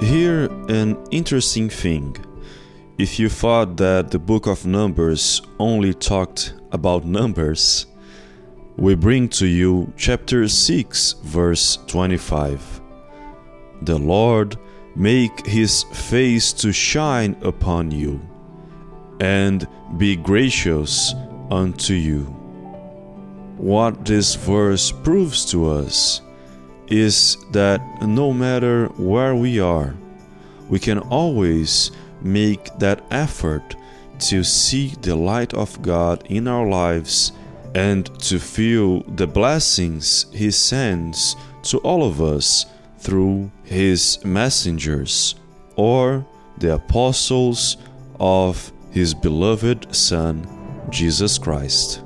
Here, an interesting thing. If you thought that the book of Numbers only talked about numbers, we bring to you chapter 6, verse 25. The Lord make his face to shine upon you, and be gracious unto you. What this verse proves to us is that no matter where we are, we can always make that effort to see the light of God in our lives and to feel the blessings He sends to all of us through His messengers or the apostles of His beloved Son, Jesus Christ.